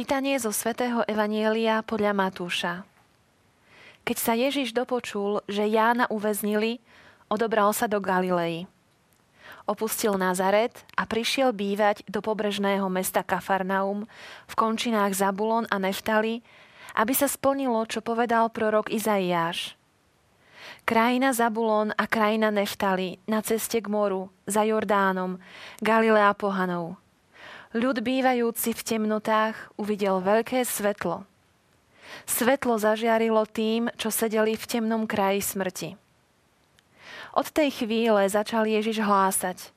Čítanie zo svätého Evanielia podľa Matúša. Keď sa Ježiš dopočul, že Jána uväznili, odobral sa do Galilei. Opustil Nazaret a prišiel bývať do pobrežného mesta Kafarnaum v končinách Zabulon a Neftali, aby sa splnilo, čo povedal prorok Izaiáš. Krajina Zabulon a krajina Neftali na ceste k moru, za Jordánom, Galilea pohanov – ľud bývajúci v temnotách uvidel veľké svetlo. Svetlo zažiarilo tým, čo sedeli v temnom kraji smrti. Od tej chvíle začal Ježiš hlásať.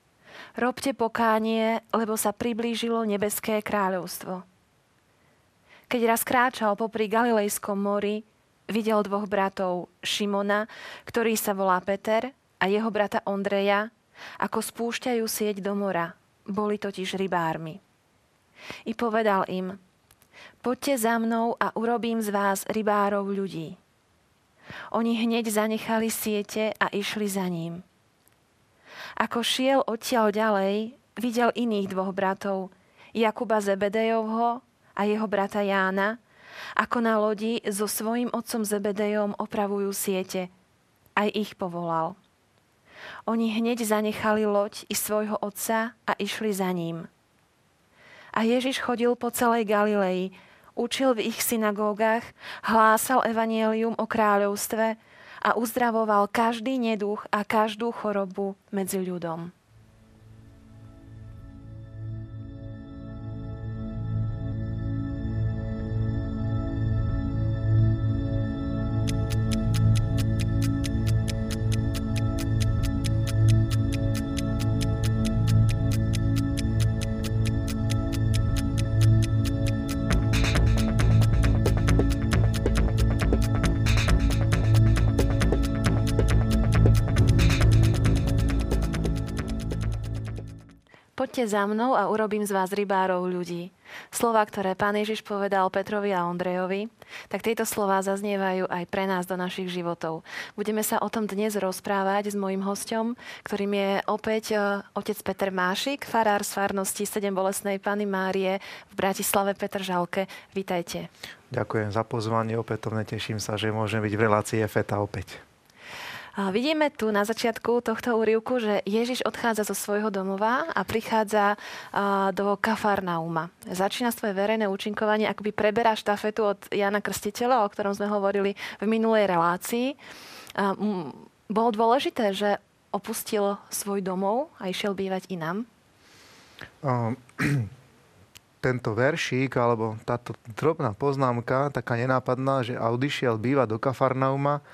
Robte pokánie, lebo sa priblížilo nebeské kráľovstvo. Keď raz kráčal popri Galilejskom mori, videl dvoch bratov, Šimona, ktorý sa volá Peter, a jeho brata Ondreja, ako spúšťajú sieť do mora. Boli totiž rybármi. I povedal im, poďte za mnou a urobím z vás rybárov ľudí. Oni hneď zanechali siete a išli za ním. Ako šiel odtiaľ ďalej, videl iných dvoch bratov, Jakuba Zebedejovho a jeho brata Jána, ako na lodi so svojím otcom Zebedejom opravujú siete. Aj ich povolal. Oni hneď zanechali loď i svojho otca a išli za ním. A Ježiš chodil po celej Galilei, učil v ich synagógach, hlásal evanielium o kráľovstve a uzdravoval každý neduch a každú chorobu medzi ľudom. Poďte za mnou a urobím z vás rybárov ľudí. Slova, ktoré pán Ježiš povedal Petrovi a Ondrejovi, tak tieto slova zaznievajú aj pre nás do našich životov. Budeme sa o tom dnes rozprávať s mojim hostom, ktorým je opäť e, otec Peter Mášik, farár z farnosti 7 bolesnej Pany Márie v Bratislave Petr Žalke. Vítajte. Ďakujem za pozvanie, opätovne teším sa, že môžem byť v relácii FETA opäť. Vidíme tu na začiatku tohto úrivku, že Ježiš odchádza zo svojho domova a prichádza do Kafarnauma. Začína svoje verejné účinkovanie, akoby preberá štafetu od Jana Krstiteľa, o ktorom sme hovorili v minulej relácii. Bolo dôležité, že opustil svoj domov a išiel bývať inám? Tento veršík, alebo táto drobná poznámka, taká nenápadná, že a odišiel bývať do Kafarnauma,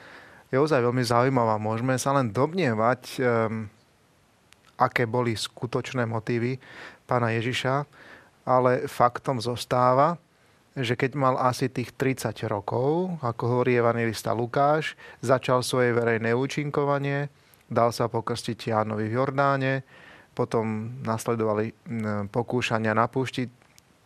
je ozaj veľmi zaujímavá. Môžeme sa len domnievať, um, aké boli skutočné motívy pána Ježiša, ale faktom zostáva, že keď mal asi tých 30 rokov, ako hovorí evangelista Lukáš, začal svoje verejné účinkovanie, dal sa pokrstiť Jánovi v Jordáne, potom nasledovali pokúšania na púšti,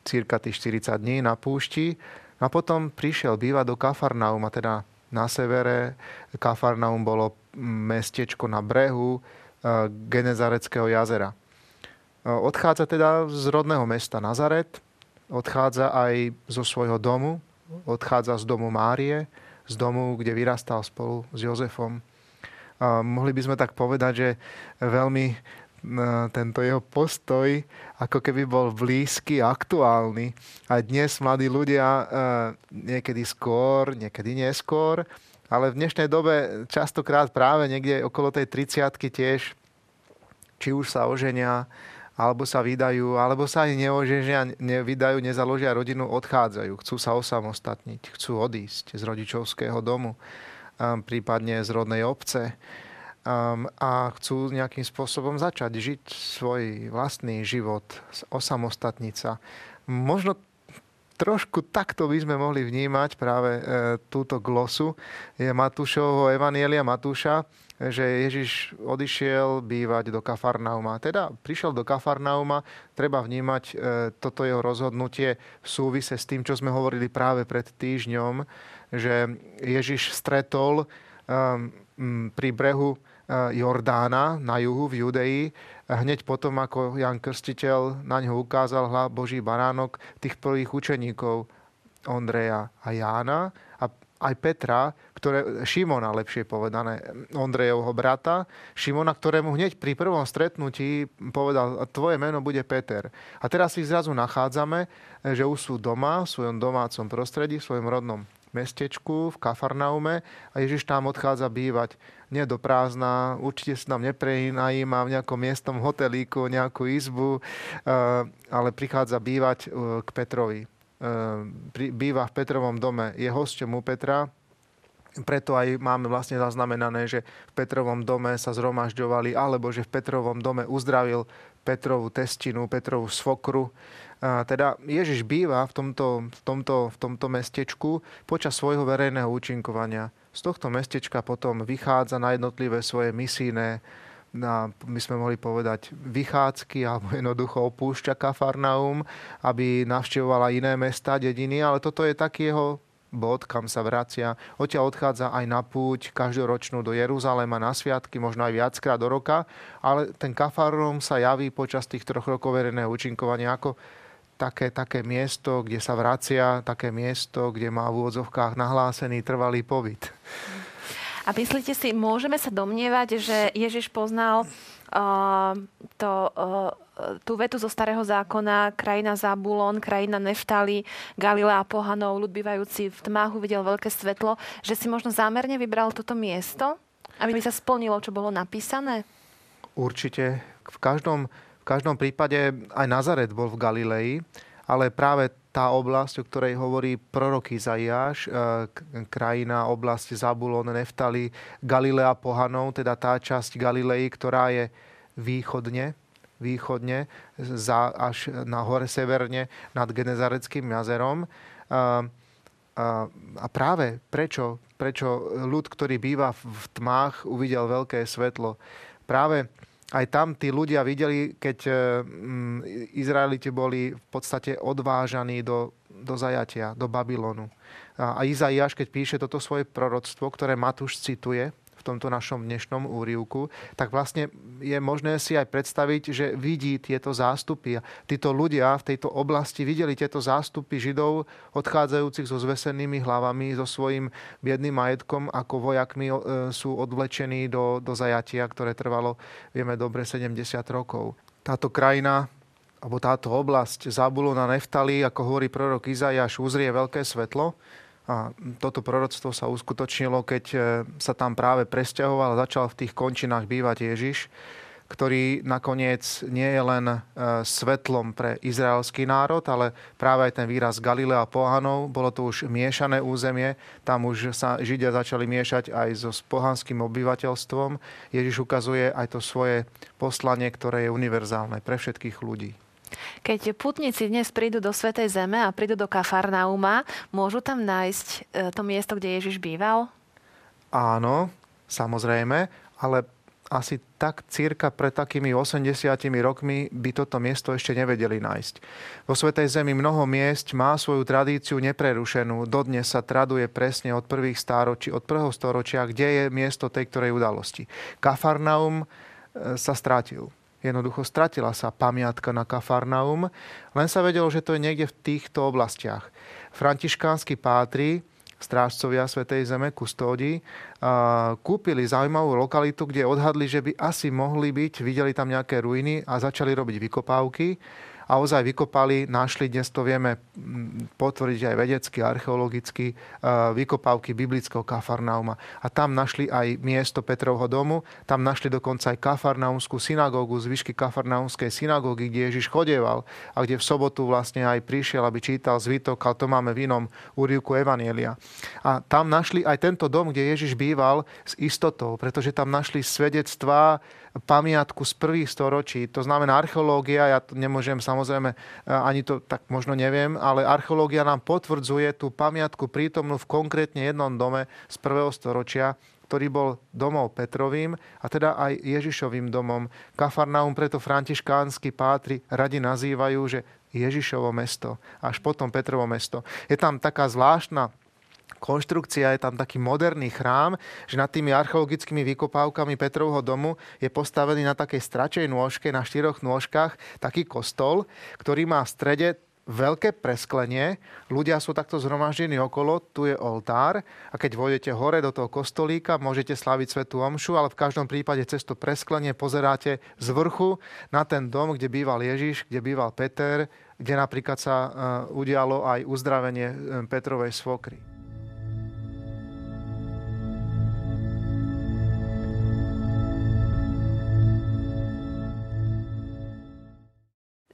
cirka tých 40 dní na púšti, a potom prišiel bývať do Kafarnauma, teda na severe. Kafarnaum bolo mestečko na brehu eh, Genezareckého jazera. Eh, odchádza teda z rodného mesta Nazaret, odchádza aj zo svojho domu, odchádza z domu Márie, z domu, kde vyrastal spolu s Jozefom. A mohli by sme tak povedať, že veľmi tento jeho postoj ako keby bol blízky, aktuálny. A dnes mladí ľudia e, niekedy skôr, niekedy neskôr, ale v dnešnej dobe častokrát práve niekde okolo tej 30 tiež, či už sa oženia, alebo sa vydajú, alebo sa ani neoženia, nevydajú, nezaložia rodinu, odchádzajú. Chcú sa osamostatniť, chcú odísť z rodičovského domu, prípadne z rodnej obce a chcú nejakým spôsobom začať žiť svoj vlastný život, osamostatniť sa. Možno trošku takto by sme mohli vnímať práve e, túto glosu je Matúšovho Evanielia Matúša, že Ježiš odišiel bývať do Kafarnauma. Teda prišiel do Kafarnauma, treba vnímať e, toto jeho rozhodnutie v súvise s tým, čo sme hovorili práve pred týždňom, že Ježiš stretol pri brehu Jordána na juhu v Judei, hneď potom, ako Jan Krstiteľ na ňo ukázal hla Boží baránok tých prvých učeníkov Ondreja a Jána a aj Petra, ktoré, Šimona lepšie povedané, Ondrejovho brata, Šimona, ktorému hneď pri prvom stretnutí povedal, tvoje meno bude Peter. A teraz si zrazu nachádzame, že už sú doma, v svojom domácom prostredí, v svojom rodnom mestečku v Kafarnaume a Ježiš tam odchádza bývať nie do prázdna, určite sa tam neprenajíma v nejakom miestnom hotelíku, nejakú izbu, eh, ale prichádza bývať eh, k Petrovi. Eh, býva v Petrovom dome, je hosťom u Petra, preto aj máme vlastne zaznamenané, že v Petrovom dome sa zhromažďovali, alebo že v Petrovom dome uzdravil Petrovú testinu, Petrovú svokru. A teda Ježiš býva v tomto, v, tomto, v tomto mestečku počas svojho verejného účinkovania. Z tohto mestečka potom vychádza na jednotlivé svoje misijné na, my sme mohli povedať, vychádzky alebo jednoducho opúšťa Kafarnaum, aby navštevovala iné mesta, dediny, ale toto je taký jeho bod, kam sa vracia. Odtiaľ odchádza aj na púť každoročnú do Jeruzalema na sviatky, možno aj viackrát do roka, ale ten kafarom sa javí počas tých troch rokov verejného účinkovania ako také, také miesto, kde sa vracia, také miesto, kde má v úvodzovkách nahlásený trvalý pobyt. A myslíte si, môžeme sa domnievať, že Ježiš poznal uh, to, uh, tú vetu zo starého zákona, krajina Zabulon, krajina Neftali, Galilea Pohanov, ľud bývajúci v tmách uvidel veľké svetlo, že si možno zámerne vybral toto miesto, aby sa splnilo, čo bolo napísané? Určite. V každom, v každom prípade aj Nazaret bol v Galilei, ale práve tá oblasť, o ktorej hovorí prorok Izaiáš, e, krajina, oblasť Zabulon, Neftali, Galilea Pohanov, teda tá časť Galilei, ktorá je východne, východne za, až na hore severne nad Genezareckým jazerom. A, a, a práve prečo, prečo ľud, ktorý býva v tmách, uvidel veľké svetlo. Práve aj tam tí ľudia videli, keď e, Izraeliti boli v podstate odvážaní do, do zajatia, do Babylonu. A Izaiáš, keď píše toto svoje proroctvo, ktoré Matúš cituje, tomto našom dnešnom úrivku, tak vlastne je možné si aj predstaviť, že vidí tieto zástupy. Títo ľudia v tejto oblasti videli tieto zástupy Židov odchádzajúcich so zvesenými hlavami, so svojím biedným majetkom, ako vojakmi e, sú odvlečení do, do zajatia, ktoré trvalo, vieme dobre, 70 rokov. Táto krajina alebo táto oblasť Zabulona Neftali, ako hovorí prorok Izajaš, uzrie veľké svetlo a toto proroctvo sa uskutočnilo, keď e, sa tam práve presťahoval a začal v tých končinách bývať Ježiš, ktorý nakoniec nie je len e, svetlom pre izraelský národ, ale práve aj ten výraz Galilea pohanov. Bolo to už miešané územie, tam už sa Židia začali miešať aj so pohanským obyvateľstvom. Ježiš ukazuje aj to svoje poslanie, ktoré je univerzálne pre všetkých ľudí. Keď putníci dnes prídu do Svetej Zeme a prídu do Kafarnauma, môžu tam nájsť e, to miesto, kde Ježiš býval? Áno, samozrejme, ale asi tak cirka pred takými 80 rokmi by toto miesto ešte nevedeli nájsť. Vo Svetej Zemi mnoho miest má svoju tradíciu neprerušenú. Dodnes sa traduje presne od prvých stáročí, od prvého storočia, kde je miesto tej ktorej udalosti. Kafarnaum e, sa strátil. Jednoducho stratila sa pamiatka na Kafarnaum, len sa vedelo, že to je niekde v týchto oblastiach. Františkánsky pátri, strážcovia Svetej Zeme, kustódi, kúpili zaujímavú lokalitu, kde odhadli, že by asi mohli byť, videli tam nejaké ruiny a začali robiť vykopávky a ozaj vykopali, našli, dnes to vieme potvrdiť aj vedecky, archeologicky, e, vykopávky biblického Kafarnauma. A tam našli aj miesto Petrovho domu, tam našli dokonca aj Kafarnaumskú synagógu, zvyšky Kafarnaumskej synagógy, kde Ježiš chodieval a kde v sobotu vlastne aj prišiel, aby čítal zvitok, ale to máme v inom úrivku Evanielia. A tam našli aj tento dom, kde Ježiš býval s istotou, pretože tam našli svedectvá pamiatku z prvých storočí. To znamená archeológia, ja to nemôžem samozrejme, e, ani to tak možno neviem, ale archeológia nám potvrdzuje tú pamiatku prítomnú v konkrétne jednom dome z prvého storočia, ktorý bol domov Petrovým a teda aj Ježišovým domom. Kafarnaum preto františkánsky pátri radi nazývajú, že Ježišovo mesto, až potom Petrovo mesto. Je tam taká zvláštna konštrukcia, je tam taký moderný chrám, že nad tými archeologickými vykopávkami Petrovho domu je postavený na takej stračej nôžke, na štyroch nôžkach, taký kostol, ktorý má v strede veľké presklenie, ľudia sú takto zhromaždení okolo, tu je oltár a keď vojdete hore do toho kostolíka, môžete slaviť svetú omšu, ale v každom prípade cez to presklenie pozeráte z vrchu na ten dom, kde býval Ježiš, kde býval Peter, kde napríklad sa uh, udialo aj uzdravenie uh, Petrovej svokry.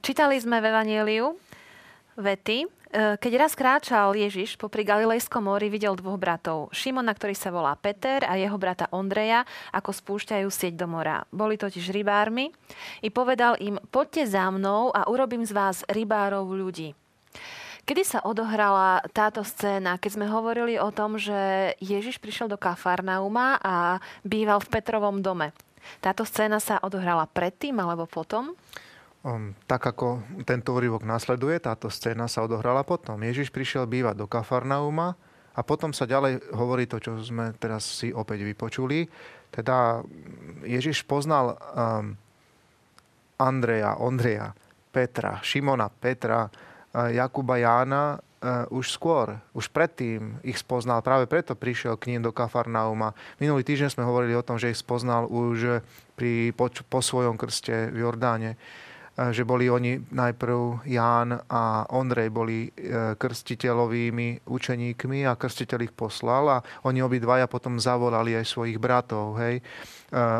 Čítali sme v Evangeliu vety, e, keď raz kráčal Ježiš popri Galilejskom mori, videl dvoch bratov. Šimona, ktorý sa volá Peter a jeho brata Ondreja, ako spúšťajú sieť do mora. Boli totiž rybármi i povedal im, poďte za mnou a urobím z vás rybárov ľudí. Kedy sa odohrala táto scéna, keď sme hovorili o tom, že Ježiš prišiel do Kafarnauma a býval v Petrovom dome? Táto scéna sa odohrala predtým alebo potom? Um, tak ako tento úryvok nasleduje, táto scéna sa odohrala potom. Ježiš prišiel bývať do Kafarnauma a potom sa ďalej hovorí to, čo sme teraz si opäť vypočuli. Teda Ježiš poznal um, Andreja, Ondreja, Petra, Šimona, Petra, uh, Jakuba, Jána uh, už skôr, už predtým ich spoznal. Práve preto prišiel k ním do Kafarnauma. Minulý týždeň sme hovorili o tom, že ich spoznal už pri, po, po svojom krste v Jordáne že boli oni najprv Ján a Ondrej boli e, krstiteľovými učeníkmi a krstiteľ ich poslal a oni obidvaja potom zavolali aj svojich bratov. Hej. E,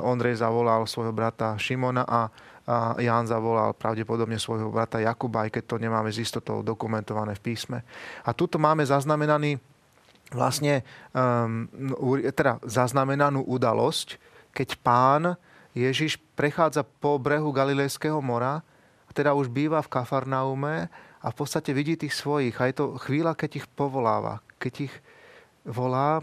Ondrej zavolal svojho brata Šimona a a Ján zavolal pravdepodobne svojho brata Jakuba, aj keď to nemáme z istotou dokumentované v písme. A tuto máme zaznamenaný vlastne um, teda zaznamenanú udalosť, keď pán Ježiš prechádza po brehu Galilejského mora teda už býva v Kafarnaume a v podstate vidí tých svojich. A je to chvíľa, keď ich povoláva. Keď ich volá,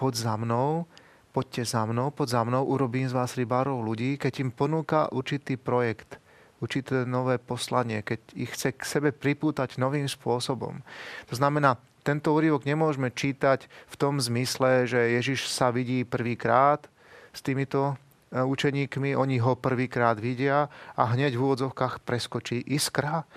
poď za mnou, poďte za mnou, poď za mnou, urobím z vás rybárov ľudí, keď im ponúka určitý projekt, určité nové poslanie, keď ich chce k sebe pripútať novým spôsobom. To znamená, tento úryvok nemôžeme čítať v tom zmysle, že Ježiš sa vidí prvýkrát s týmito učeníkmi, oni ho prvýkrát vidia a hneď v úvodzovkách preskočí iskra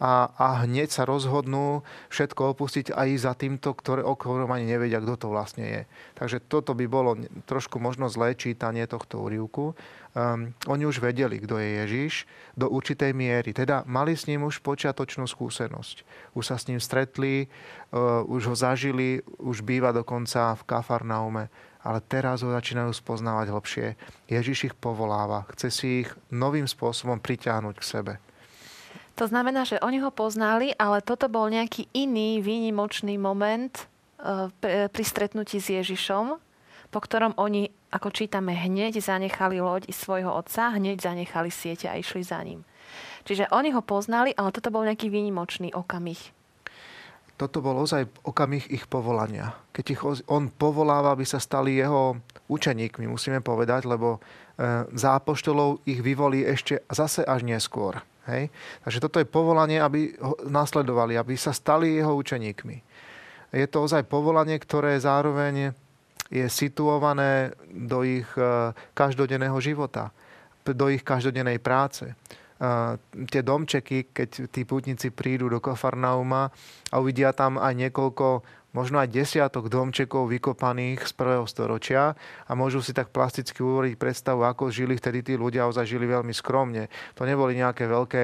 a, a hneď sa rozhodnú všetko opustiť aj za týmto, ktoré, o ani nevedia, kto to vlastne je. Takže toto by bolo trošku možno zlé čítanie tohto úrivku. Um, oni už vedeli, kto je Ježiš do určitej miery. Teda mali s ním už počiatočnú skúsenosť. Už sa s ním stretli, uh, už ho zažili, už býva dokonca v Kafarnaume ale teraz ho začínajú spoznávať hlbšie. Ježiš ich povoláva, chce si ich novým spôsobom priťahnuť k sebe. To znamená, že oni ho poznali, ale toto bol nejaký iný výnimočný moment eh, pri stretnutí s Ježišom, po ktorom oni, ako čítame, hneď zanechali loď i svojho otca, hneď zanechali siete a išli za ním. Čiže oni ho poznali, ale toto bol nejaký výnimočný okamih toto bol ozaj okamih ich povolania. Keď ich on povoláva, aby sa stali jeho učeníkmi, musíme povedať, lebo e, za apoštolov ich vyvolí ešte zase až neskôr. Hej? Takže toto je povolanie, aby ho nasledovali, aby sa stali jeho učeníkmi. Je to ozaj povolanie, ktoré zároveň je situované do ich e, každodenného života, do ich každodennej práce tie domčeky, keď tí pútnici prídu do Kafarnauma a uvidia tam aj niekoľko, možno aj desiatok domčekov vykopaných z prvého storočia a môžu si tak plasticky uvoriť predstavu, ako žili vtedy tí ľudia, ozaj žili veľmi skromne. To neboli nejaké veľké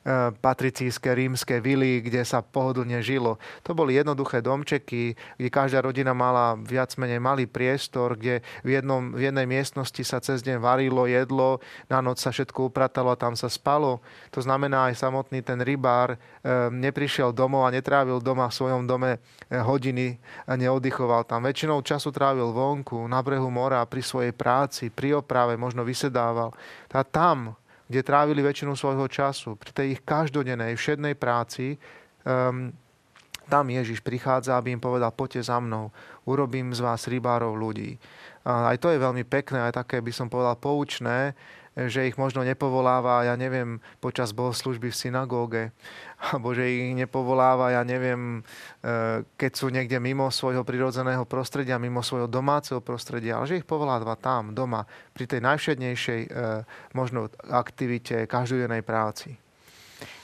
E, patricijské rímske vily, kde sa pohodlne žilo. To boli jednoduché domčeky, kde každá rodina mala viac menej malý priestor, kde v, jednom, v jednej miestnosti sa cez deň varilo jedlo, na noc sa všetko upratalo a tam sa spalo. To znamená aj samotný ten rybár e, neprišiel domov a netrávil doma v svojom dome e, hodiny a neoddychoval tam. Väčšinou času trávil vonku, na brehu mora, pri svojej práci, pri oprave, možno vysedával. A tam kde trávili väčšinu svojho času, pri tej ich každodennej, všednej práci, um, tam Ježiš prichádza, aby im povedal, poďte za mnou, urobím z vás rybárov ľudí. Aj to je veľmi pekné, aj také by som povedal poučné, že ich možno nepovoláva, ja neviem, počas bohoslužby v synagóge, alebo že ich nepovoláva, ja neviem, e, keď sú niekde mimo svojho prirodzeného prostredia, mimo svojho domáceho prostredia, ale že ich povoláva tam, doma, pri tej najvšednejšej e, možno aktivite, každodennej práci.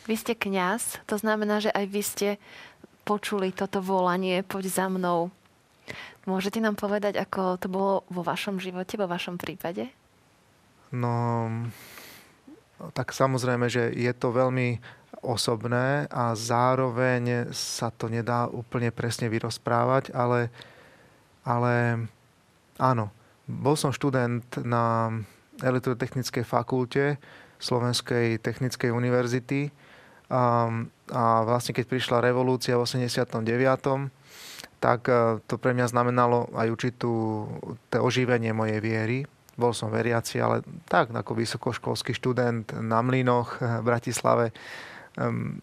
Vy ste kňaz, to znamená, že aj vy ste počuli toto volanie, poď za mnou. Môžete nám povedať, ako to bolo vo vašom živote, vo vašom prípade? No, tak samozrejme, že je to veľmi osobné a zároveň sa to nedá úplne presne vyrozprávať, ale, ale áno, bol som študent na elektrotechnickej fakulte Slovenskej technickej univerzity a, a vlastne keď prišla revolúcia v 89., tak e, to pre mňa znamenalo aj určitú oživenie mojej viery bol som veriaci, ale tak ako vysokoškolský študent na Mlinoch v Bratislave um,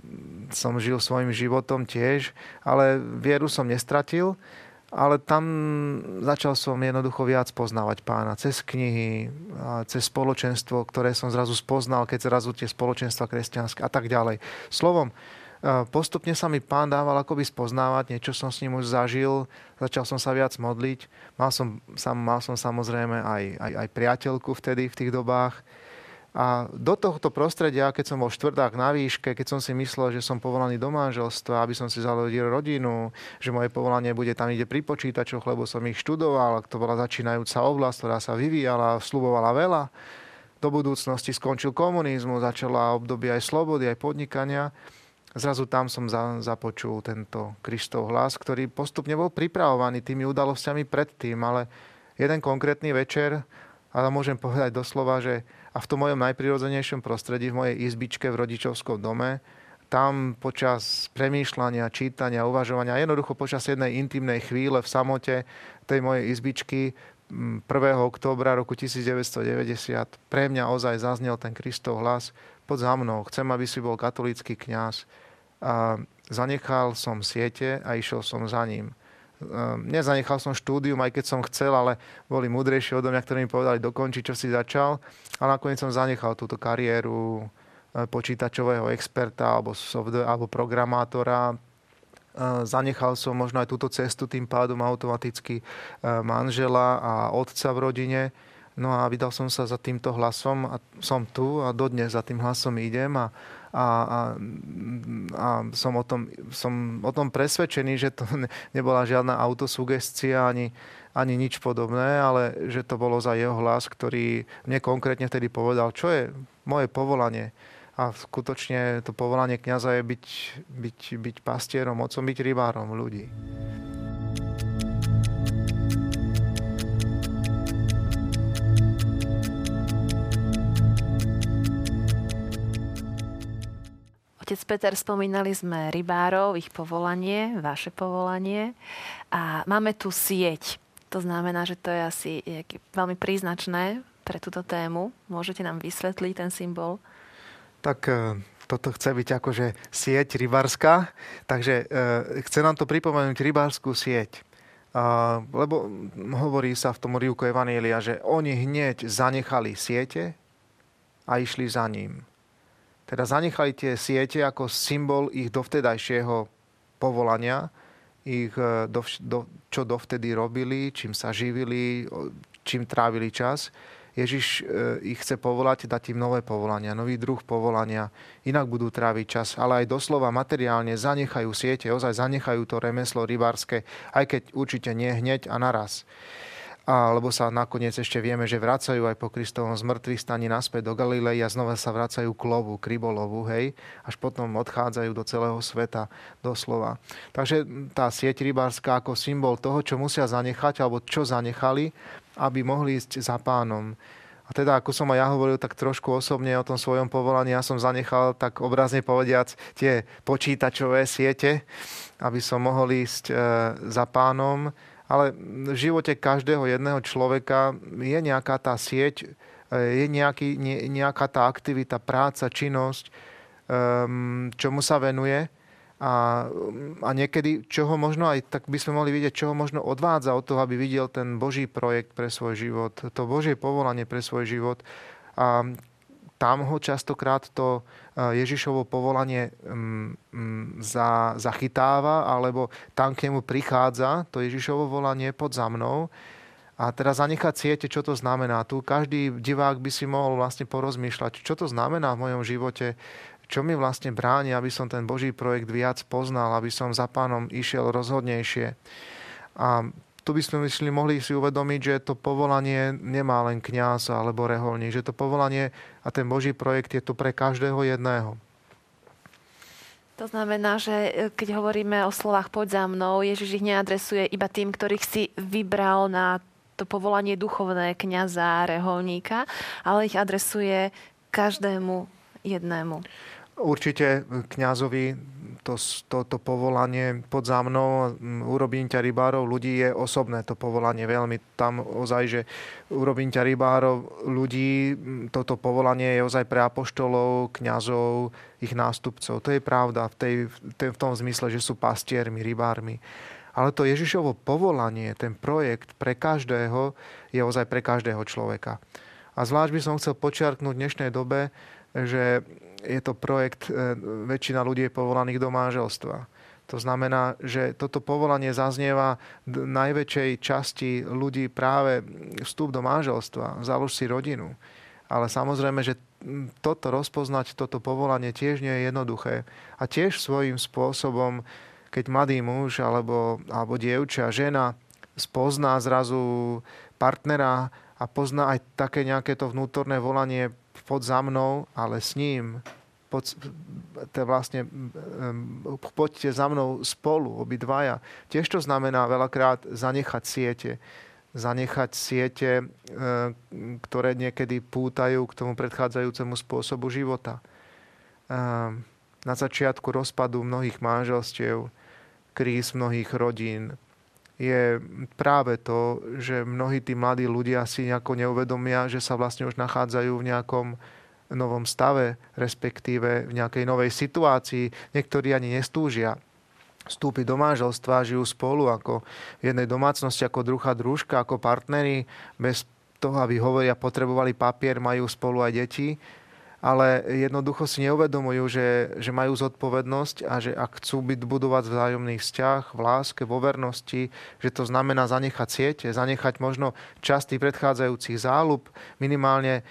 som žil svojim životom tiež, ale vieru som nestratil, ale tam začal som jednoducho viac poznávať pána cez knihy, cez spoločenstvo, ktoré som zrazu spoznal, keď zrazu tie spoločenstva kresťanské a tak ďalej. Slovom, Postupne sa mi pán dával akoby spoznávať, niečo som s ním už zažil, začal som sa viac modliť. Mal som, sam, mal som samozrejme aj, aj, aj priateľku vtedy v tých dobách. A do tohto prostredia, keď som bol štvrták na výške, keď som si myslel, že som povolaný do manželstva, aby som si založil rodinu, že moje povolanie bude tam ide pri počítačoch, lebo som ich študoval, to bola začínajúca oblasť, ktorá sa vyvíjala, slubovala veľa. Do budúcnosti skončil komunizmus, začala obdobie aj slobody, aj podnikania zrazu tam som za, započul tento Kristov hlas, ktorý postupne bol pripravovaný tými udalosťami predtým, ale jeden konkrétny večer, ale môžem povedať doslova, že a v tom mojom najprirodzenejšom prostredí, v mojej izbičke v rodičovskom dome, tam počas premýšľania, čítania, uvažovania, jednoducho počas jednej intimnej chvíle v samote tej mojej izbičky 1. októbra roku 1990 pre mňa ozaj zaznel ten Kristov hlas, pod za mnou, chcem, aby si bol katolícky kňaz a zanechal som siete a išiel som za ním. Ehm, nezanechal som štúdium, aj keď som chcel, ale boli múdrejšie odo mňa, ktorí mi povedali dokončiť, čo si začal. A nakoniec som zanechal túto kariéru e, počítačového experta alebo, software, alebo programátora. E, zanechal som možno aj túto cestu tým pádom automaticky e, manžela a otca v rodine. No a vydal som sa za týmto hlasom a som tu a dodnes za tým hlasom idem a, a, a, a som, o tom, som o tom presvedčený, že to nebola žiadna autosugestia ani, ani nič podobné, ale že to bolo za jeho hlas, ktorý mne konkrétne vtedy povedal, čo je moje povolanie. A skutočne to povolanie kniaza je byť, byť, byť pastierom, otcom, byť rybárom ľudí. Otec Peter, spomínali sme rybárov, ich povolanie, vaše povolanie a máme tu sieť. To znamená, že to je asi veľmi príznačné pre túto tému. Môžete nám vysvetliť ten symbol? Tak e, toto chce byť akože sieť rybárska, takže e, chce nám to pripomenúť rybárskú sieť. lebo hovorí sa v tom rývku Evanielia, že oni hneď zanechali siete a išli za ním. Teda zanechali tie siete ako symbol ich dovtedajšieho povolania, ich, e, do, do, čo dovtedy robili, čím sa živili, čím trávili čas. Ježiš e, ich chce povolať, dať im nové povolania, nový druh povolania, inak budú tráviť čas, ale aj doslova materiálne zanechajú siete, ozaj zanechajú to remeslo rybárske, aj keď určite nie hneď a naraz alebo sa nakoniec ešte vieme, že vracajú aj po Kristovom zmrtvých staní naspäť do Galilei a znova sa vracajú k lovu, k rybolovu, hej, až potom odchádzajú do celého sveta, doslova. Takže tá sieť rybárska ako symbol toho, čo musia zanechať, alebo čo zanechali, aby mohli ísť za pánom. A teda, ako som aj ja hovoril, tak trošku osobne o tom svojom povolaní, ja som zanechal, tak obrazne povediac, tie počítačové siete, aby som mohol ísť e, za pánom, ale v živote každého jedného človeka je nejaká tá sieť, e, je nejaký, ne, nejaká tá aktivita, práca, činnosť, um, čomu sa venuje. A, a niekedy, čoho možno aj, tak by sme mohli vidieť, čoho možno odvádza od toho, aby videl ten Boží projekt pre svoj život, to Božie povolanie pre svoj život. A tam ho častokrát to Ježišovo povolanie mm, mm, za, zachytáva, alebo tam k nemu prichádza to Ježišovo volanie pod za mnou. A teraz zanechať siete, čo to znamená. Tu každý divák by si mohol vlastne porozmýšľať, čo to znamená v mojom živote, čo mi vlastne bráni, aby som ten Boží projekt viac poznal, aby som za pánom išiel rozhodnejšie. A tu by sme mysleli, mohli si uvedomiť, že to povolanie nemá len kňaz alebo reholník, že to povolanie a ten Boží projekt je tu pre každého jedného. To znamená, že e, keď hovoríme o slovách poď za mnou, Ježiš ich neadresuje iba tým, ktorých si vybral na to povolanie duchovné kňaza, reholníka, ale ich adresuje každému jednému. Určite kňazovi to, to, to povolanie pod za mnou, urobím ťa rybárov ľudí je osobné to povolanie veľmi. Tam ozaj, že urobím ťa rybárov ľudí, toto povolanie je ozaj pre apoštolov, kňazov, ich nástupcov. To je pravda v, tej, v tom zmysle, že sú pastiermi, rybármi. Ale to Ježišovo povolanie, ten projekt pre každého je ozaj pre každého človeka. A zvlášť by som chcel počiarknúť v dnešnej dobe, že je to projekt, e, väčšina ľudí je povolaných do manželstva. To znamená, že toto povolanie zaznieva najväčšej časti ľudí práve vstup do manželstva, založ si rodinu. Ale samozrejme, že toto rozpoznať, toto povolanie tiež nie je jednoduché. A tiež svojím spôsobom, keď mladý muž alebo, alebo dievča, žena spozná zrazu partnera a pozná aj také nejaké to vnútorné volanie pod za mnou, ale s ním pod, te vlastne, poďte za mnou spolu, obidvaja. Tiež to znamená veľakrát zanechať siete. Zanechať siete, e, ktoré niekedy pútajú k tomu predchádzajúcemu spôsobu života. E, na začiatku rozpadu mnohých manželstiev, kríz mnohých rodín, je práve to, že mnohí tí mladí ľudia si nejako neuvedomia, že sa vlastne už nachádzajú v nejakom novom stave, respektíve v nejakej novej situácii. Niektorí ani nestúžia vstúpiť do manželstva, žijú spolu ako v jednej domácnosti, ako druha družka, ako partneri, bez toho, aby hovoria, potrebovali papier, majú spolu aj deti ale jednoducho si neuvedomujú, že, že majú zodpovednosť a že ak chcú byť budovať vzájomný vzťah, v láske, vo vernosti, že to znamená zanechať siete, zanechať možno časť tých predchádzajúcich záľub, minimálne e,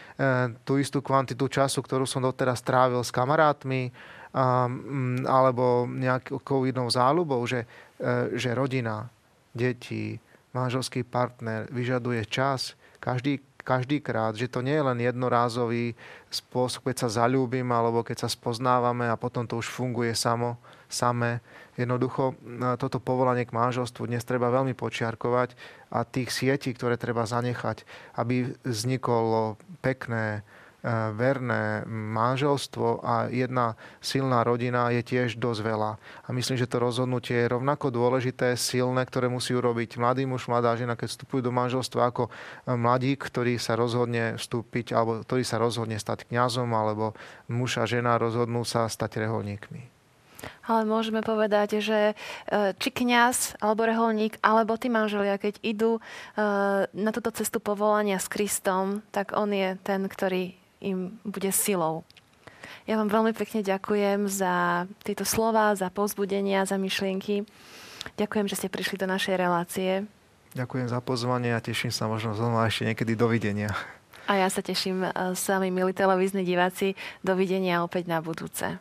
tú istú kvantitu času, ktorú som doteraz trávil s kamarátmi, a, m, alebo nejakou inou záľubou, že, e, že rodina, deti, manželský partner vyžaduje čas, každý každý krát, že to nie je len jednorázový spôsob, keď sa zalúbim alebo keď sa spoznávame a potom to už funguje samo, samé. Jednoducho toto povolanie k manželstvu dnes treba veľmi počiarkovať a tých sietí, ktoré treba zanechať, aby vzniklo pekné, verné manželstvo a jedna silná rodina je tiež dosť veľa. A myslím, že to rozhodnutie je rovnako dôležité, silné, ktoré musí urobiť mladý muž, mladá žena, keď vstupujú do manželstva ako eh, mladík, ktorý sa rozhodne vstúpiť, alebo ktorý sa rozhodne stať kňazom, alebo muž a žena rozhodnú sa stať reholníkmi. Ale môžeme povedať, že eh, či kňaz, alebo reholník, alebo tí manželia, keď idú na túto cestu povolania s Kristom, tak on je ten, ktorý im bude silou. Ja vám veľmi pekne ďakujem za tieto slova, za povzbudenia, za myšlienky. Ďakujem, že ste prišli do našej relácie. Ďakujem za pozvanie a teším sa možno znova ešte niekedy dovidenia. A ja sa teším eh, s vami, milí televízni diváci. Dovidenia opäť na budúce.